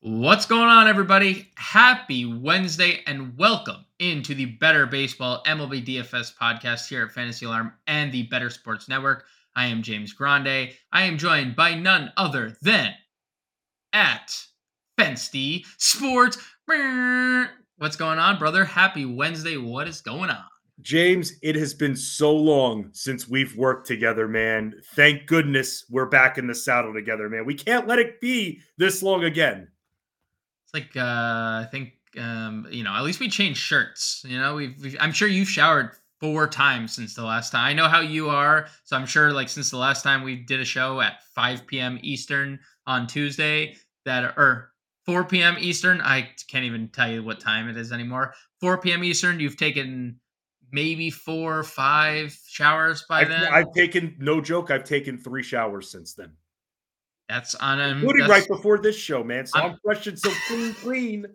What's going on, everybody? Happy Wednesday and welcome into the Better Baseball MLB DFS podcast here at Fantasy Alarm and the Better Sports Network. I am James Grande. I am joined by none other than at Fensty Sports. What's going on, brother? Happy Wednesday. What is going on? James, it has been so long since we've worked together, man. Thank goodness we're back in the saddle together, man. We can't let it be this long again. Like uh, I think um, you know. At least we changed shirts. You know, we've, we've. I'm sure you've showered four times since the last time. I know how you are, so I'm sure like since the last time we did a show at 5 p.m. Eastern on Tuesday, that or 4 p.m. Eastern. I can't even tell you what time it is anymore. 4 p.m. Eastern. You've taken maybe four or five showers by I've, then. I've taken no joke. I've taken three showers since then. That's on him. Including right before this show, man. So I'm, I'm- question so clean, clean.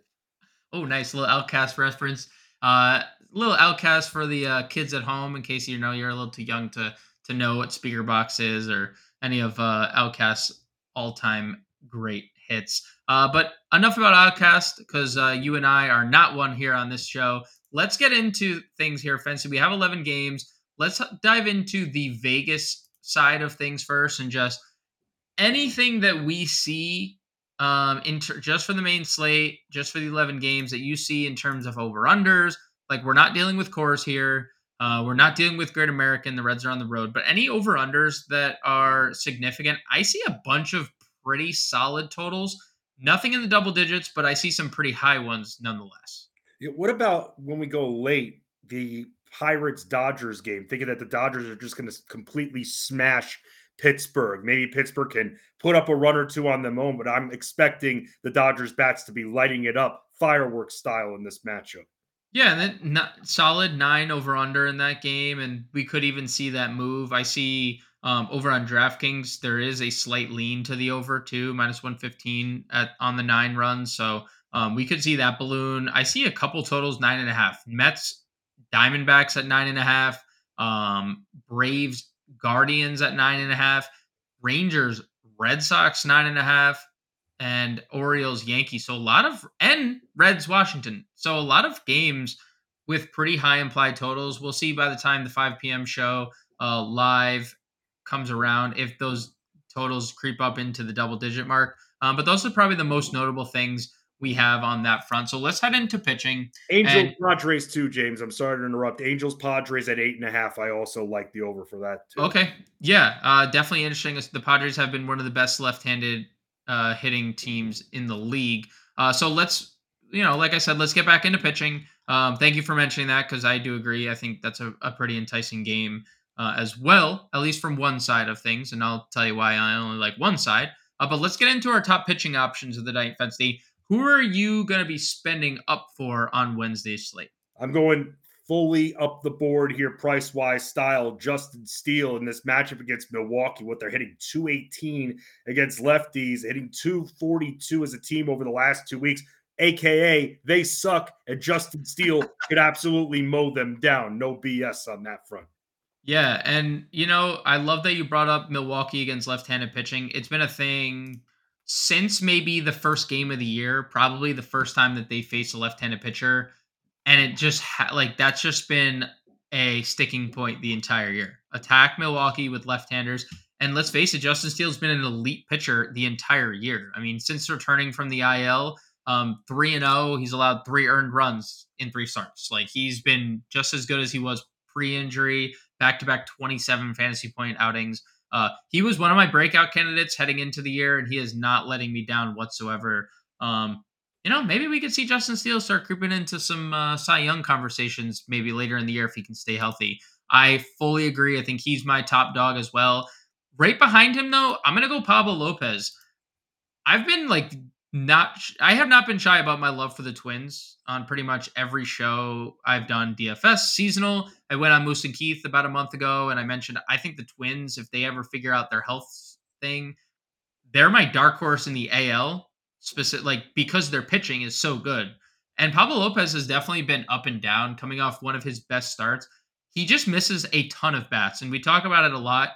Oh, nice little OutKast reference. Uh, little OutKast for the uh, kids at home, in case you know you're a little too young to to know what Speakerboxxx is or any of uh, OutKast's all time great hits. Uh, but enough about OutKast because uh, you and I are not one here on this show. Let's get into things here, Fensty. We have 11 games. Let's dive into the Vegas side of things first and just anything that we see um in ter- just for the main slate just for the 11 games that you see in terms of over unders like we're not dealing with Coors here uh, we're not dealing with great american the reds are on the road but any over unders that are significant i see a bunch of pretty solid totals nothing in the double digits but i see some pretty high ones nonetheless Yeah, What about when we go late, the Pirates Dodgers game? Thinking that the Dodgers are just going to completely smash Pittsburgh. Maybe Pittsburgh can put up a run or two on them own, but I'm expecting the Dodgers bats to be lighting it up fireworks style in this matchup. Yeah, and then solid nine over under in that game, and we could even see that move. I see um, over on DraftKings there is a slight lean to the over too, minus one fifteen at on the nine runs. So um, we could see that balloon. I see a couple totals nine and a half. Mets, Diamondbacks at nine and a half. Um, Braves, Guardians at nine and a half. Rangers, Red Sox nine and a half and Orioles, Yankees. So a lot of and Reds, Washington. So a lot of games with pretty high implied totals. We'll see by the time the 5 p.m. show uh, live comes around if those totals creep up into the double digit mark. Um, but those are probably the most notable things we have on that front. So let's head into pitching. Angels And- Padres too, James. I'm sorry to interrupt. Angels Padres at eight and a half. I also like the over for that too. Okay. Yeah, uh, definitely interesting. The Padres have been one of the best left-handed uh, hitting teams in the league. Uh, so let's, you know, like I said, let's get back into pitching. Um, thank you for mentioning that because I do agree. I think that's a, a pretty enticing game uh, as well, at least from one side of things. And I'll tell you why I only like one side. Uh, but let's get into our top pitching options of the night, Fensty. Who are you going to be spending up for on Wednesday's slate? I'm going fully up the board here, price wise style. Justin Steele in this matchup against Milwaukee, what they're hitting 218 against lefties, hitting 242 as a team over the last two weeks. AKA, they suck, and Justin Steele could absolutely mow them down. No BS on that front. Yeah, and you know, I love that you brought up Milwaukee against left-handed pitching. It's been a thing since maybe the first game of the year, probably the first time that they faced a left-handed pitcher, and it just ha- like that's just been a sticking point the entire year. Attack Milwaukee with left-handers, and let's face it, Justin Steele's been an elite pitcher the entire year. I mean, since returning from the IL, um, three and zero, he's allowed three earned runs in three starts. Like he's been just as good as he was pre-injury back to back 27 fantasy point outings. Uh, he was one of my breakout candidates heading into the year, and he is not letting me down whatsoever. Um, you know, maybe we could see Justin Steele start creeping into some uh, Cy Young conversations maybe later in the year if he can stay healthy. I fully agree. I think he's my top dog as well. Right behind him, though, I'm going to go Pablo Lopez. I've been like not I have not been shy about my love for the Twins on pretty much every show I've done DFS seasonal. I went on Moose and Keith about a month ago and I mentioned I think the Twins if they ever figure out their health thing, they're my dark horse in the AL specific like because their pitching is so good. And Pablo Lopez has definitely been up and down coming off one of his best starts. He just misses a ton of bats and we talk about it a lot.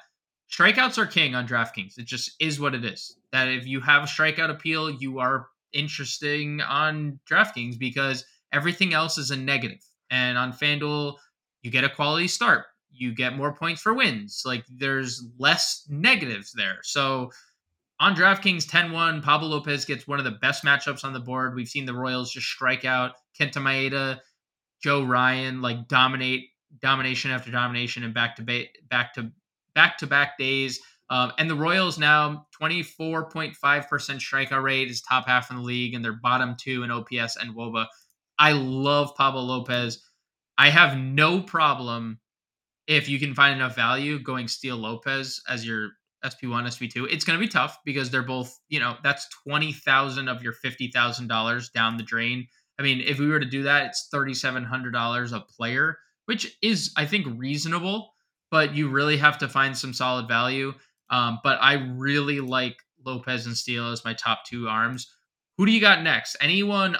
Strikeouts are king on DraftKings. It just is what it is. That if you have a strikeout appeal, you are interesting on DraftKings because everything else is a negative. And on FanDuel, you get a quality start. You get more points for wins. Like there's less negatives there. So on DraftKings 10-1, Pablo Lopez gets one of the best matchups on the board. We've seen the Royals just strike out Kenta Maeda, Joe Ryan, like dominate domination after domination and back to ba- back to back to back days. Um, and the Royals now 24.5% strikeout rate is top half in the league, and they're bottom two in OPS and WOBA. I love Pablo Lopez. I have no problem if you can find enough value going Steele Lopez as your SP1, SP2. It's going to be tough because they're both, you know, that's 20,000 of your $50,000 down the drain. I mean, if we were to do that, it's $3,700 a player, which is, I think, reasonable, but you really have to find some solid value. Um, but I really like Lopez and Steele as my top two arms. Who do you got next? Anyone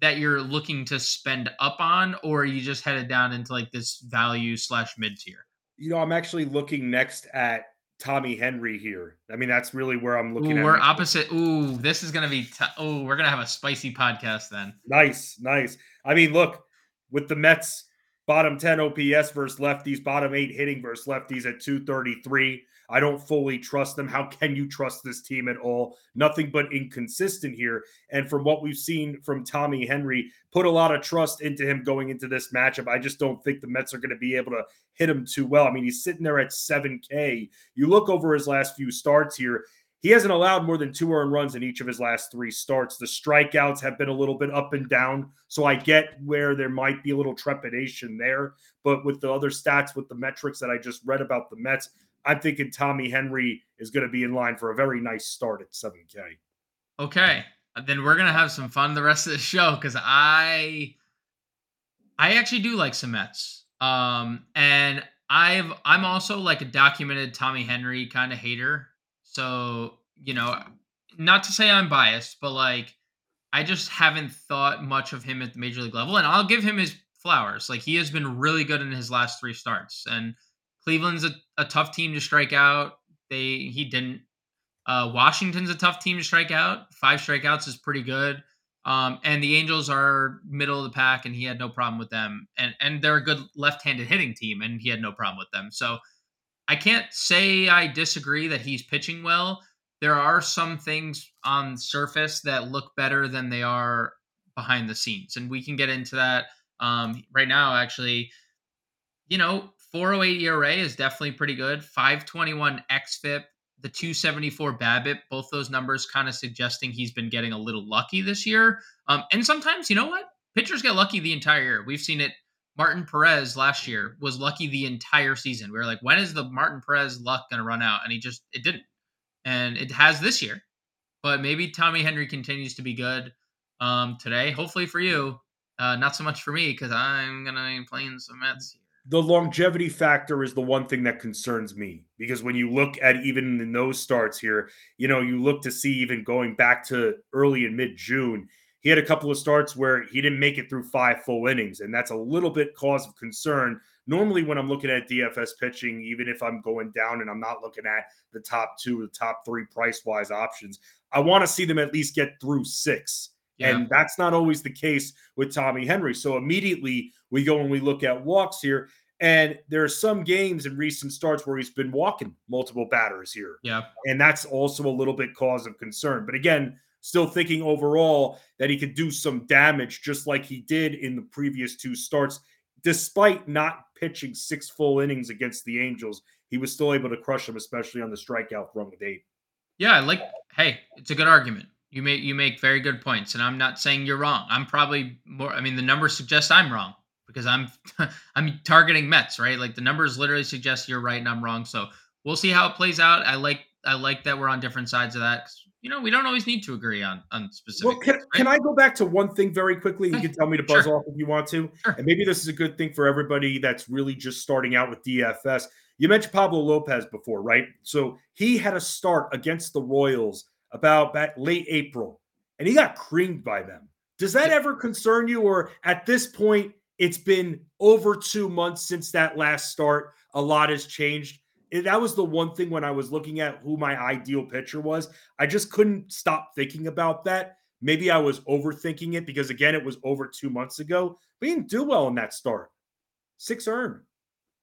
that you're looking to spend up on, or you just headed down into like this value slash mid tier? You know, I'm actually looking next at Tommy Henry here. I mean, that's really where I'm looking Ooh, at. We're opposite. Ooh, this is gonna be. T- oh, we're gonna have a spicy podcast then. Nice, nice. I mean, look with the Mets bottom 10 OPS versus lefties, bottom eight hitting versus lefties at 233. I don't fully trust them. How can you trust this team at all? Nothing but inconsistent here. And from what we've seen from Tommy Henry, put a lot of trust into him going into this matchup. I just don't think the Mets are going to be able to hit him too well. I mean, he's sitting there at 7K. You look over his last few starts here. He hasn't allowed more than two earned runs in each of his last three starts. The strikeouts have been a little bit up and down. So I get where there might be a little trepidation there. But with the other stats, with the metrics that I just read about the Mets, I'm thinking Tommy Henry is going to be in line for a very nice start at 7K. Okay. Then we're gonna have some fun the rest of the show because I I actually do like some Mets. Um and I've I'm also like a documented Tommy Henry kind of hater. So, you know, not to say I'm biased, but like I just haven't thought much of him at the major league level. And I'll give him his flowers. Like he has been really good in his last three starts. And Cleveland's a, a tough team to strike out. They he didn't. Uh, Washington's a tough team to strike out. Five strikeouts is pretty good. Um, and the Angels are middle of the pack, and he had no problem with them. And and they're a good left-handed hitting team, and he had no problem with them. So I can't say I disagree that he's pitching well. There are some things on surface that look better than they are behind the scenes, and we can get into that um, right now. Actually, you know, 408 ERA is definitely pretty good. 521 xFIP, the 274 BABIP, both those numbers kind of suggesting he's been getting a little lucky this year. Um, and sometimes, you know what? Pitchers get lucky the entire year. We've seen it. Martin Perez last year was lucky the entire season. We were like, when is the Martin Perez luck going to run out? And he just, it didn't. And it has this year. But maybe Tommy Henry continues to be good um, today. Hopefully for you. Uh, not so much for me because I'm going to be playing some Mets the longevity factor is the one thing that concerns me because when you look at even in those starts here, you know, you look to see even going back to early and mid June, he had a couple of starts where he didn't make it through five full innings, and that's a little bit cause of concern. Normally, when I'm looking at DFS pitching, even if I'm going down and I'm not looking at the top two, the top three price wise options, I want to see them at least get through six. Yeah. And that's not always the case with Tommy Henry. So immediately we go and we look at walks here. And there are some games in recent starts where he's been walking multiple batters here. Yeah. And that's also a little bit cause of concern. But again, still thinking overall that he could do some damage just like he did in the previous two starts, despite not pitching six full innings against the Angels. He was still able to crush them, especially on the strikeout run with eight. Yeah, like hey, it's a good argument. You make you make very good points, and I'm not saying you're wrong. I'm probably more. I mean, the numbers suggest I'm wrong because I'm I'm targeting Mets, right? Like the numbers literally suggest you're right and I'm wrong. So we'll see how it plays out. I like I like that we're on different sides of that. You know, we don't always need to agree on on specific. Well, can, things, right? can I go back to one thing very quickly? You can tell me to buzz sure. off if you want to. Sure. And maybe this is a good thing for everybody that's really just starting out with DFS. You mentioned Pablo Lopez before, right? So he had a start against the Royals about back late April, and he got creamed by them. Does that ever concern you, or at this point, it's been over two months since that last start. A lot has changed. That was the one thing when I was looking at who my ideal pitcher was. I just couldn't stop thinking about that. maybe I was overthinking it because again, it was over two months ago. We didn't do well in that start. Six earned.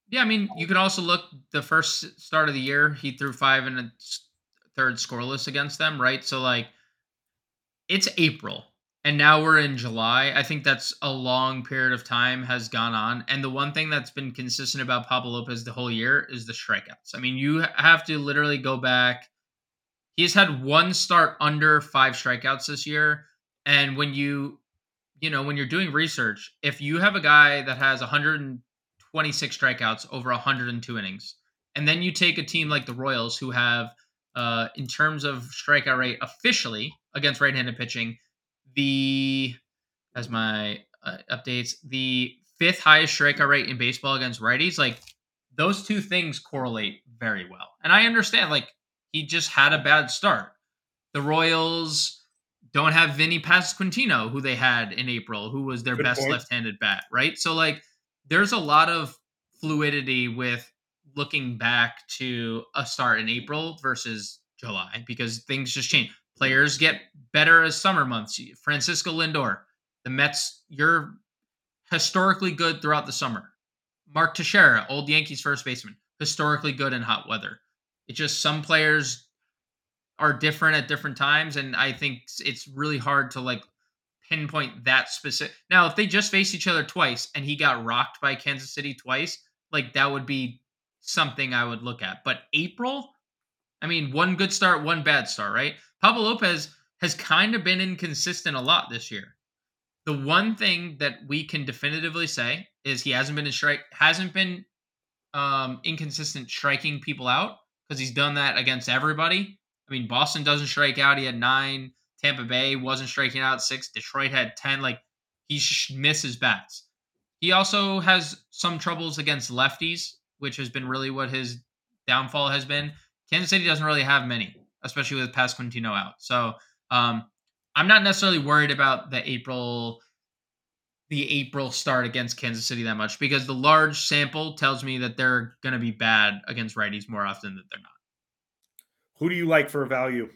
Yeah, I mean, you can also look the first start of the year, he threw five and a third scoreless against them, right? So like it's April and now we're in July. I think that's a long period of time has gone on. And the one thing that's been consistent about Pablo Lopez the whole year is the strikeouts. I mean, you have to literally go back. He's had one start under five strikeouts this year. And when you, you know, when you're doing research, if you have a guy that has 126 strikeouts over 102 innings, and then you take a team like the Royals who have, uh, in terms of strikeout rate officially against right-handed pitching, the as my uh, updates the fifth highest strikeout rate in baseball against righties. Like those two things correlate very well, and I understand. Like he just had a bad start. The Royals don't have Vinny Pasquantino, who they had in April, who was their Good best point. left-handed bat, right? So like there's a lot of fluidity with looking back to a start in April versus July because things just change. Players get better as summer months. Francisco Lindor, the Mets, you're historically good throughout the summer. Mark Teixeira, old Yankees first baseman, historically good in hot weather. It's just some players are different at different times, and I think it's really hard to like pinpoint that specific. Now, if they just faced each other twice and he got rocked by Kansas City twice, like that would be something I would look at. But April, I mean, one good start, one bad start, right? Pablo Lopez has kind of been inconsistent a lot this year. The one thing that we can definitively say is he hasn't been in strike hasn't been um, inconsistent striking people out because he's done that against everybody. I mean, Boston doesn't strike out. He had nine. Tampa Bay wasn't striking out six. Detroit had ten. Like he misses bats. He also has some troubles against lefties, which has been really what his downfall has been. Kansas City doesn't really have many especially with Pasquantino out. So um, I'm not necessarily worried about the April the April start against Kansas City that much because the large sample tells me that they're going to be bad against righties more often than they're not. Who do you like for a value?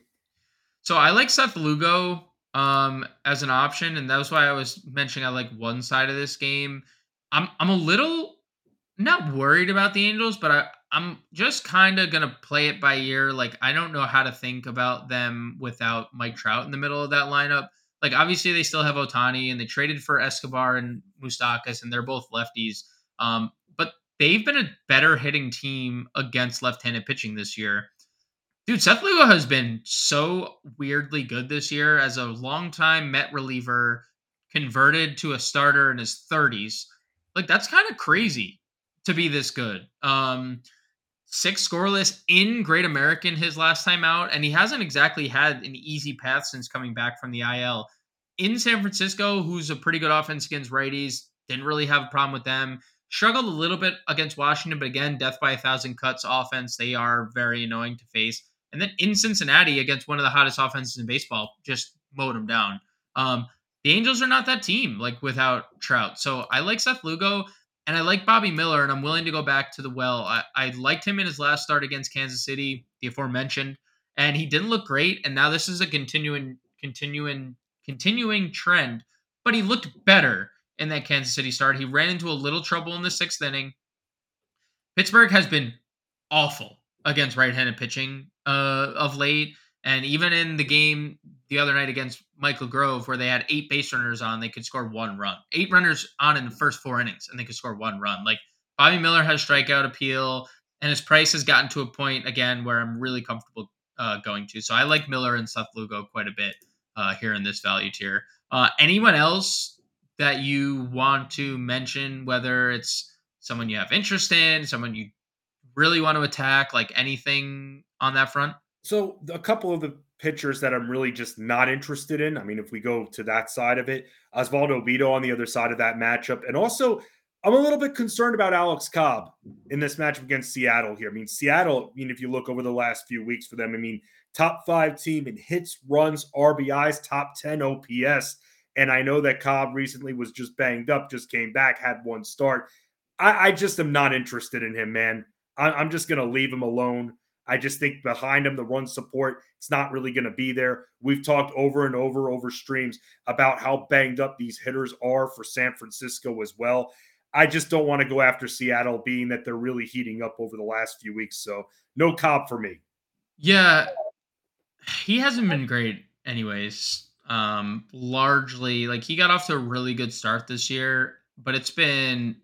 So I like Seth Lugo um, as an option, and that was why I was mentioning I like one side of this game. I'm I'm a little not worried about the Angels, but I I'm just kind of gonna play it by ear. Like I don't know how to think about them without Mike Trout in the middle of that lineup. Like obviously they still have Ohtani and they traded for Escobar and Moustakas, and they're both lefties. Um, but they've been a better hitting team against left-handed pitching this year. Dude, Seth Lugo has been so weirdly good this year as a longtime Met reliever converted to a starter in his 30s. Like that's kind of crazy to be this good. Um, six scoreless in Great American his last time out, and he hasn't exactly had an easy path since coming back from the IL. In San Francisco, who's a pretty good offense against righties, didn't really have a problem with them. Struggled a little bit against Washington, but again, death by a thousand cuts offense. They are very annoying to face. And then in Cincinnati, against one of the hottest offenses in baseball, just mowed them down. Um, the Angels are not that team, like without Trout. So I like Seth Lugo. And I like Bobby Miller, and I'm willing to go back to the well. I, I liked him in his last start against Kansas City, the aforementioned, and he didn't look great. And now this is a continuing, continuing, continuing trend. But he looked better in that Kansas City start. He ran into a little trouble in the sixth inning. Pittsburgh has been awful against right-handed pitching uh, of late, and even in the game the other night against Michael Grove, where they had eight base runners on, they could score one run. Eight runners on in the first four innings, and they could score one run. Like Bobby Miller has strikeout appeal, and his price has gotten to a point again where I'm really comfortable uh, going to. So I like Miller and Seth Lugo quite a bit uh, here in this value tier. Uh, anyone else that you want to mention, whether it's someone you have interest in, someone you really want to attack, like anything on that front? So a couple of the pitchers that I'm really just not interested in. I mean, if we go to that side of it, Osvaldo Bido on the other side of that matchup. And also, I'm a little bit concerned about Alex Cobb in this matchup against Seattle here. I mean, Seattle, I mean, if you look over the last few weeks for them, I mean, top five team in hits, runs, RBIs, top 10 OPS. And I know that Cobb recently was just banged up, just came back, had one start. I, I just am not interested in him, man. I, I'm just going to leave him alone. I just think behind him, the run support, it's not really going to be there. We've talked over and over over streams about how banged up these hitters are for San Francisco as well. I just don't want to go after Seattle, being that they're really heating up over the last few weeks. So no Cobb for me. Yeah, he hasn't been great, anyways. Um, largely, like he got off to a really good start this year, but it's been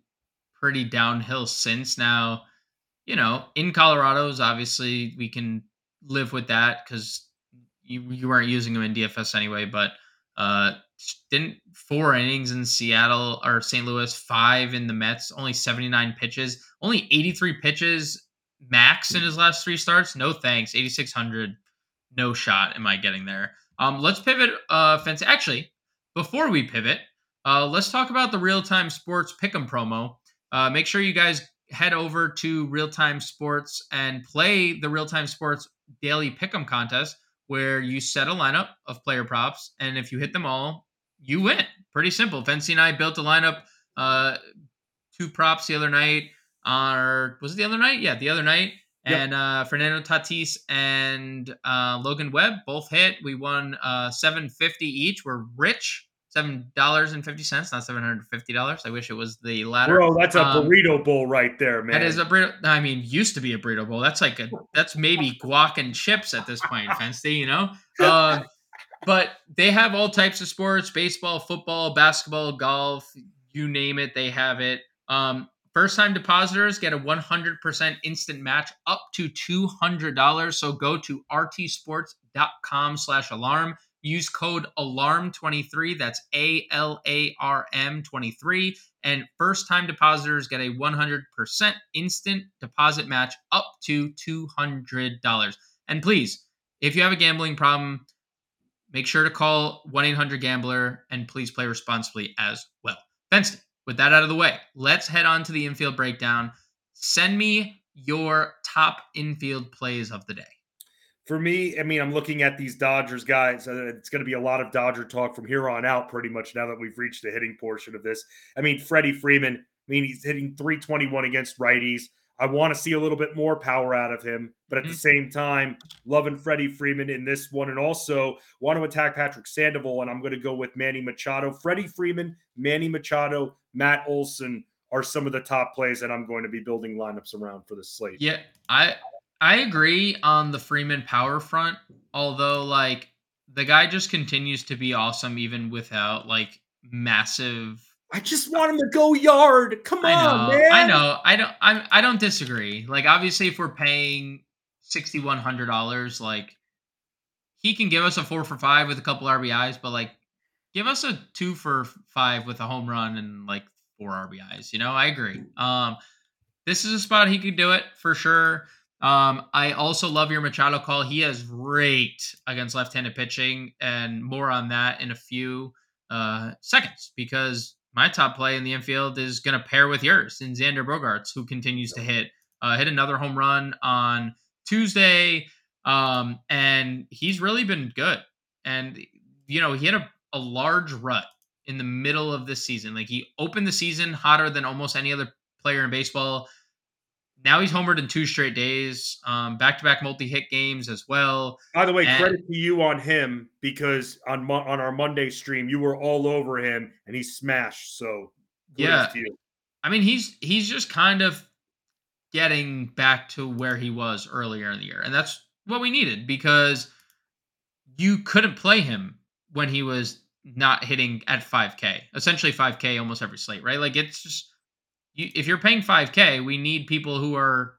pretty downhill since. Now, you know, in Colorado's obviously we can live with that because you you weren't using him in DFS anyway, but uh didn't four innings in Seattle or St. Louis, five in the Mets, only 79 pitches, only 83 pitches max in his last three starts. No thanks. 8600. No shot am I getting there. Um let's pivot uh fence actually before we pivot, uh let's talk about the real-time sports pick'em promo. Uh make sure you guys head over to Real Time Sports and play the Real Time Sports Daily Pick'em contest, where you set a lineup of player props, and if you hit them all, you win. Pretty simple. Fensty and I built a lineup, uh, two props the other night. Or was it the other night? Yeah, the other night. Yep. And uh, Fernando Tatis and uh, Logan Webb both hit. We won uh, 750 each. We're rich seven dollars and fifty cents, not seven hundred fifty dollars. I wish it was the latter. Bro, that's a um, burrito bowl right there, man. That is a burrito. I mean, used to be a burrito bowl. That's like a that's maybe guac and chips at this point, Fensty, you know. Uh, but they have all types of sports: baseball, football, basketball, golf, you name it, they have it. Um, First time depositors get a 100% instant match up to $200. So go to rtsports.com slash alarm Use code ALARM23, that's A L A R M 23, and first time depositors get a 100% instant deposit match up to $200. And please, if you have a gambling problem, make sure to call 1 800 Gambler and please play responsibly as well. Fensty, with that out of the way, let's head on to the infield breakdown. Send me your top infield plays of the day for me, I mean, I'm looking at these Dodgers guys. It's going to be a lot of Dodger talk from here on out, pretty much now that we've reached the hitting portion of this. I mean, Freddie Freeman, I mean, he's hitting 321 against righties. I want to see a little bit more power out of him, but at mm-hmm. the same time, loving Freddie Freeman in this one, and also want to attack Patrick Sandoval, and I'm going to go with Manny Machado. Freddie Freeman, Manny Machado, Matt Olson are some of the top plays that I'm going to be building lineups around for the slate. Yeah, I I agree on the Freeman power front, although like the guy just continues to be awesome even without like massive I just want him to go yard. Come I on, know, man. I know. I don't I I don't disagree. Like obviously if we're paying $6100 like he can give us a 4 for 5 with a couple RBIs, but like give us a 2 for 5 with a home run and like 4 RBIs, you know? I agree. Um this is a spot he could do it for sure. Um, I also love your Machado call. He has raked against left-handed pitching, and more on that in a few uh, seconds because my top play in the infield is going to pair with yours in Xander Bogaerts, who continues to hit uh, hit another home run on Tuesday, um, and he's really been good. And you know, he had a, a large rut in the middle of this season. Like he opened the season hotter than almost any other player in baseball now he's homered in two straight days, um, back-to-back multi-hit games as well. By the way, and, credit to you on him because on on our Monday stream you were all over him and he smashed. So yeah, I mean he's he's just kind of getting back to where he was earlier in the year, and that's what we needed because you couldn't play him when he was not hitting at 5K, essentially 5K almost every slate, right? Like it's just you, if you're paying 5K, we need people who are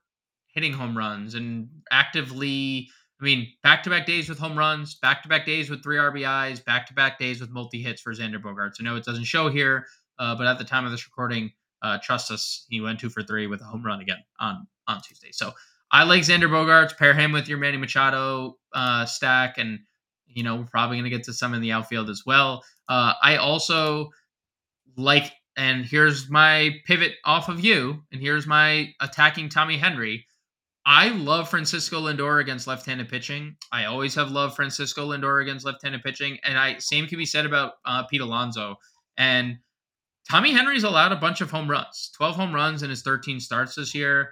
hitting home runs and actively. I mean, back to back days with home runs, back to back days with three RBIs, back to back days with multi hits for Xander Bogaerts. I know it doesn't show here, uh, but at the time of this recording, uh, trust us, he went two for three with a home run again on on Tuesday. So I like Xander Bogaerts. Pair him with your Manny Machado uh, stack, and you know we're probably going to get to some in the outfield as well. Uh, I also like and here's my pivot off of you, and here's my attacking Tommy Henry. I love Francisco Lindor against left-handed pitching. I always have loved Francisco Lindor against left-handed pitching, and I same can be said about uh, Pete Alonso. And Tommy Henry's allowed a bunch of home runs, 12 home runs in his 13 starts this year.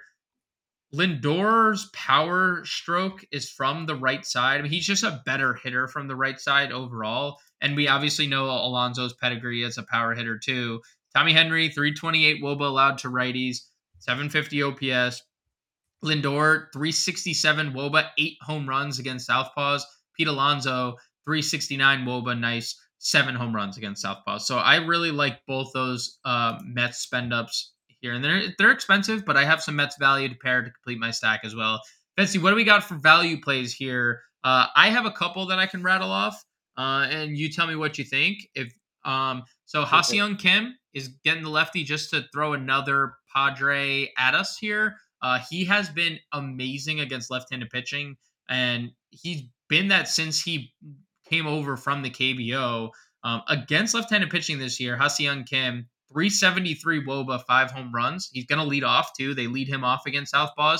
Lindor's power stroke is from the right side. I mean, he's just a better hitter from the right side overall. And we obviously know Alonso's pedigree as a power hitter too. Tommy Henry, 328 Woba allowed to righties, 750 OPS. Lindor, 367 Woba, eight home runs against Southpaws. Pete Alonso, 369 Woba, nice, seven home runs against Southpaws. So I really like both those uh, Mets spend ups here, and they're they're expensive, but I have some Mets value to pair to complete my stack as well. Betsy, what do we got for value plays here? Uh, I have a couple that I can rattle off, uh, and you tell me what you think. If um, so, Ha-Seong Kim is getting the lefty just to throw another Padre at us here. Uh, he has been amazing against left-handed pitching, and he's been that since he came over from the KBO. Um, against left-handed pitching this year, Ha-Seong Kim 373 Woba, five home runs. He's going to lead off too. They lead him off against Southpaws.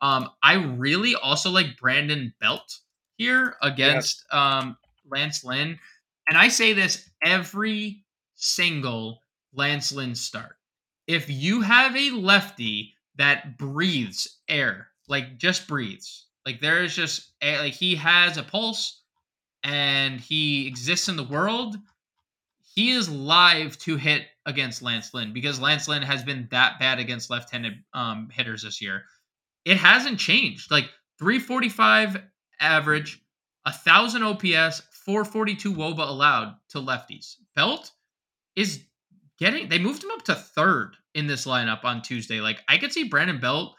Um, I really also like Brandon Belt here against yes. um, Lance Lynn. And I say this every single Lance Lynn start. If you have a lefty that breathes air, like just breathes, like there is just air, like he has a pulse and he exists in the world, he is live to hit against Lance Lynn because Lance Lynn has been that bad against left-handed um, hitters this year. It hasn't changed. Like 345 average, a thousand OPS, 442 WOBA allowed to lefties. Belt is getting. They moved him up to third in this lineup on Tuesday. Like I could see Brandon Belt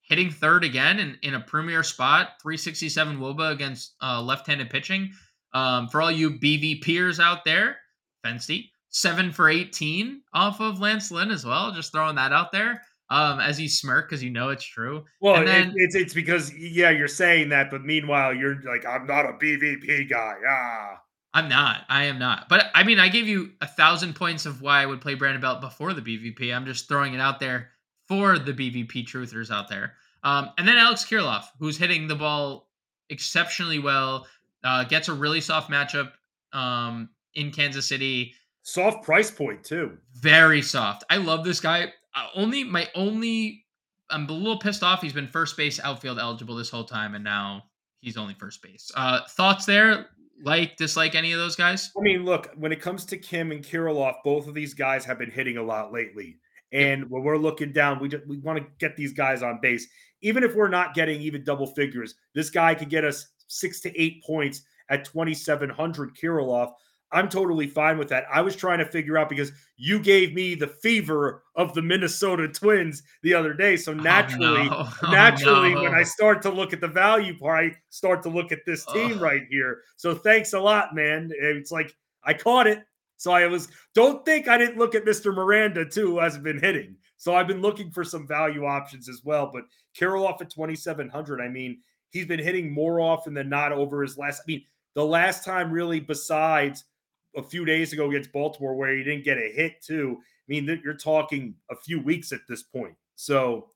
hitting third again in, in a premier spot, 367 WOBA against uh, left-handed pitching. Um, for all you BV peers out there, Fensty, seven for 18 off of Lance Lynn as well. Just throwing that out there. Um, as you smirk because you know it's true. Well, then, it, it's it's because yeah, you're saying that, but meanwhile, you're like, I'm not a BVP guy. Ah, I'm not. I am not. But I mean, I gave you a thousand points of why I would play Brandon Belt before the BVP. I'm just throwing it out there for the BVP truthers out there. Um, and then Alex Kirilloff, who's hitting the ball exceptionally well, uh, gets a really soft matchup um, in Kansas City. Soft price point too. Very soft. I love this guy. Uh, only my only I'm a little pissed off. He's been first base outfield eligible this whole time, and now he's only first base. Uh, thoughts there? Like, dislike any of those guys? I mean, look, when it comes to Kim and Kirilloff, both of these guys have been hitting a lot lately. And when we're looking down, we just, we want to get these guys on base. Even if we're not getting even double figures, this guy could get us six to eight points at 2,700 Kirilloff. I'm totally fine with that. I was trying to figure out because you gave me the fever of the Minnesota Twins the other day. So oh, naturally, oh, no. naturally, oh, no. when I start to look at the value part, I start to look at this team oh. right here. So thanks a lot, man. It's like I caught it. So I was don't think I didn't look at Mr. Miranda too, who hasn't been hitting. So I've been looking for some value options as well. But Kirilloff at 2,700. I mean, he's been hitting more often than not over his last. I mean, the last time really besides a few days ago against Baltimore where he didn't get a hit too. I mean, you're talking a few weeks at this point. So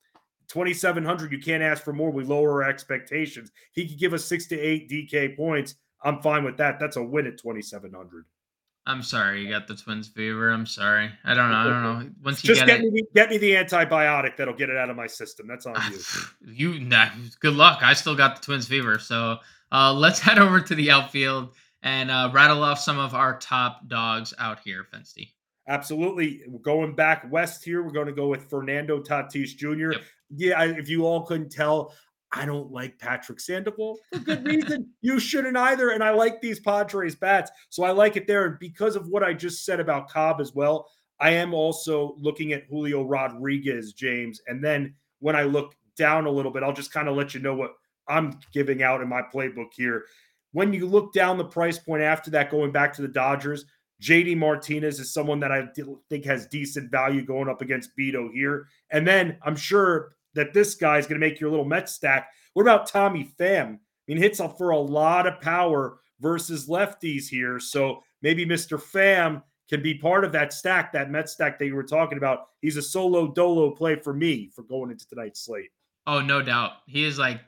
2,700, you can't ask for more. We lower our expectations. He could give us six to eight DK points. I'm fine with that. That's a win at 2,700. I'm sorry, you got the Twins fever. I'm sorry. I don't know. I don't know. Once you just get, get me, get me the antibiotic that'll get it out of my system. That's on you. you, nah, good luck. I still got the Twins fever. So uh, let's head over to the outfield and uh, rattle off some of our top dogs out here, Fensty. Absolutely. Going back west here. We're going to go with Fernando Tatis Jr. Yep. Yeah, if you all couldn't tell, I don't like Patrick Sandoval for good reason. you shouldn't either. And I like these Padres bats. So I like it there. And because of what I just said about Cobb as well, I am also looking at Julio Rodriguez, James. And then when I look down a little bit, I'll just kind of let you know what I'm giving out in my playbook here. When you look down the price point after that, going back to the Dodgers, JD Martinez is someone that I think has decent value going up against Bido here. And then I'm sure that this guy is going to make your little Met stack. What about Tommy Pham? I mean, hits up for a lot of power versus lefties here. So maybe Mr. Pham can be part of that stack, that Met stack that you were talking about. He's a solo dolo play for me for going into tonight's slate. Oh, no doubt. He is like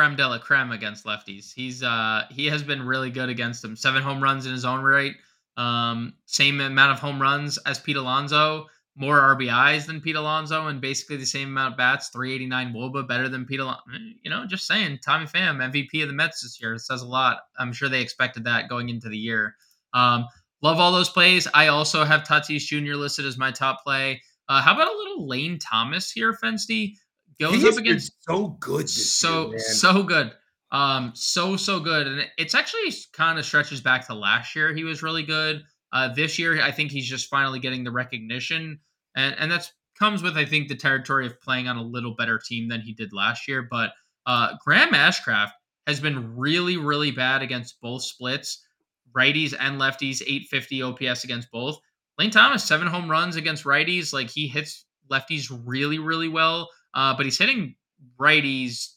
creme de la creme against lefties. He's uh he has been really good against them. Seven home runs in his own right. Um, same amount of home runs as Pete Alonso. more RBIs than Pete Alonso and basically the same amount of bats. 389 Woba better than Pete Alonso. You know, just saying. Tommy Pham, MVP of the Mets this year, says a lot. I'm sure they expected that going into the year. Um, love all those plays. I also have Tatis Jr. listed as my top play. Uh, how about a little Lane Thomas here, Fensty? Goes up against so good, so year, so good, um, so so good, and it's actually kind of stretches back to last year. He was really good. Uh, this year, I think he's just finally getting the recognition, and and that's comes with I think the territory of playing on a little better team than he did last year. But uh, Graham Ashcraft has been really really bad against both splits, righties and lefties. 850 OPS against both. Lane Thomas seven home runs against righties. Like he hits lefties really really well, uh, but he's hitting righties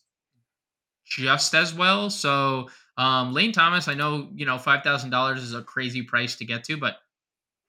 just as well. So um, Lane Thomas, I know you know five thousand dollars is a crazy price to get to, but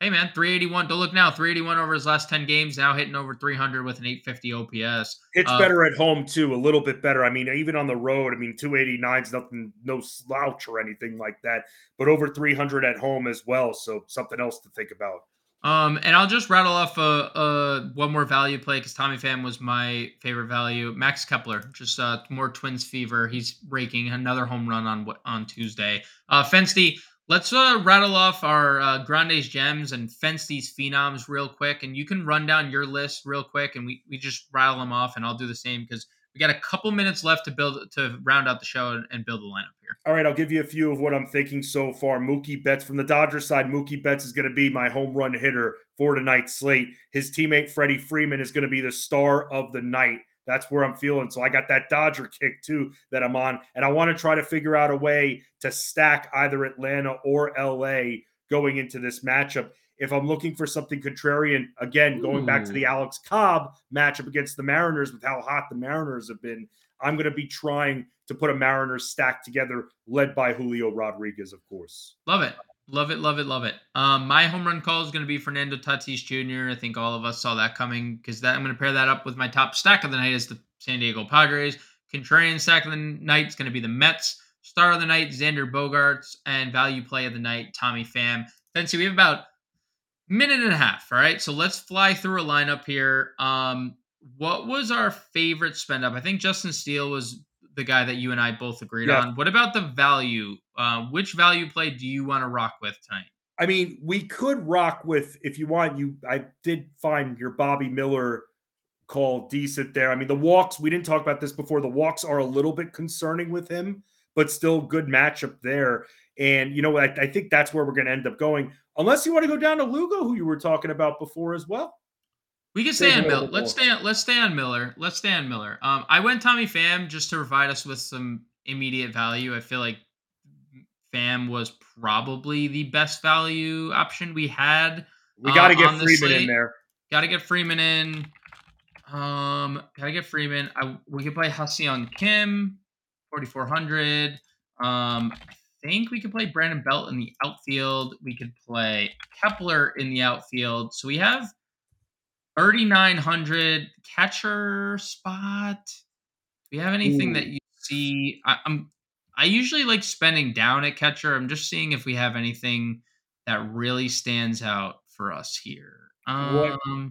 hey man, three eighty one. Don't look now, three eighty one over his last ten games. Now hitting over three hundred with an eight fifty OPS. It's uh, better at home too, a little bit better. I mean, even on the road, I mean, two eighty nine is nothing, no slouch or anything like that. But over three hundred at home as well, so something else to think about. Um, and I'll just rattle off a, a one more value play because Tommy Pham was my favorite value. Max Kepler, just uh, more Twins fever. He's raking another home run on on Tuesday. Uh, Fensty, let's uh, rattle off our uh, Grande's gems and Fensty's phenoms real quick, and you can run down your list real quick, and we we just rattle them off, and I'll do the same because we got a couple minutes left to build to round out the show and, build the lineup here. All right, I'll give you a few of what I'm thinking so far. Mookie Betts from the Dodgers side. Mookie Betts is going to be my home run hitter for tonight's slate. His teammate Freddie Freeman is going to be the star of the night. That's where I'm feeling. So I got that Dodger kick too that I'm on, and I want to try to figure out a way to stack either Atlanta or LA going into this matchup if I'm looking for something contrarian, again, going Ooh. back to the Alex Cobb matchup against the Mariners with how hot the Mariners have been, I'm going to be trying to put a Mariners stack together, led by Julio Rodriguez, of course. Love it. Love it, love it, love it. Um, my home run call is going to be Fernando Tatis Jr. I think all of us saw that coming because that I'm going to pair that up with my top stack of the night is the San Diego Padres. Contrarian stack of the night is going to be the Mets. Star of the night, Xander Bogaerts, and value play of the night, Tommy Pham. Then see, we have about minute and a half. All right. So let's fly through a lineup here. Um, what was our favorite spend up? I think Justin Steele was the guy that you and I both agreed yeah. on. What about the value? Uh, which value play do you want to rock with tonight? I mean, we could rock with if you want. You, I did find your Bobby Miller call decent there. I mean, the walks. We didn't talk about this before. The walks are a little bit concerning with him, but still good matchup there. And you know, I, I think that's where we're going to end up going, unless you want to go down to Lugo, who you were talking about before as well. We can stay on Miller. Let's stay. On, let's stay on Miller. Let's stay on Miller. Um, I went Tommy Pham just to provide us with some immediate value. I feel like Pham was probably the best value option we had. We got to uh, get Freeman slate. in there. Got to get Freeman in. Um, gotta get Freeman. I we could play Ha-Seong Kim, forty four hundred. Think we could play Brandon Belt in the outfield. We could play Kepler in the outfield. So we have 3,900 catcher spot. Do we have anything Ooh. that you see? I, I'm I usually like spending down at catcher. I'm just seeing if we have anything that really stands out for us here. Um, what?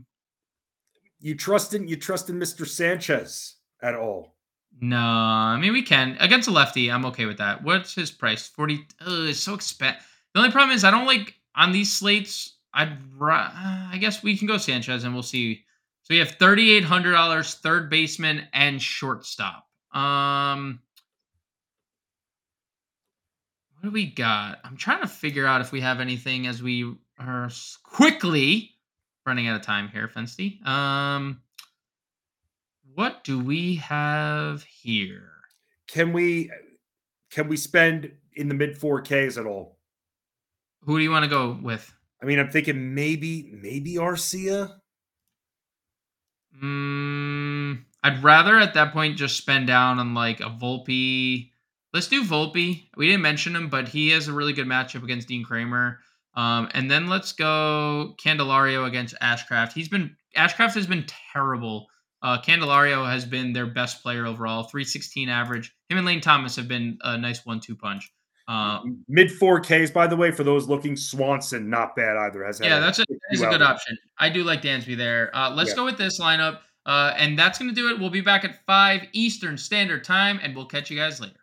You trust in you trust in Mr. Sanchez at all? No, I mean we can against a lefty. I'm okay with that. What's his price? Forty. It's so expensive. The only problem is I don't like on these slates. I'd. I guess we can go Sanchez and we'll see. So we have thirty eight hundred dollars, third baseman and shortstop. Um, what do we got? I'm trying to figure out if we have anything as we are quickly running out of time here, Fensty. Um. What do we have here? Can we can we spend in the mid 4Ks at all? Who do you want to go with? I mean, I'm thinking maybe maybe Arcia. Mm, I'd rather at that point just spend down on like a Volpe. Let's do Volpe. We didn't mention him, but he has a really good matchup against Dean Kremer. Um, and then let's go Candelario against Ashcraft. He's been Ashcraft has been terrible uh, Candelario has been their best player overall, 316 average. Him and Lane Thomas have been a nice one-two punch. Uh, Mid 4Ks, by the way, for those looking. Swanson, not bad either. Has yeah, that's a, that's a good option. I do like Dansby there. Uh, let's yeah. go with this lineup. Uh, and that's going to do it. We'll be back at 5 Eastern Standard Time, and we'll catch you guys later.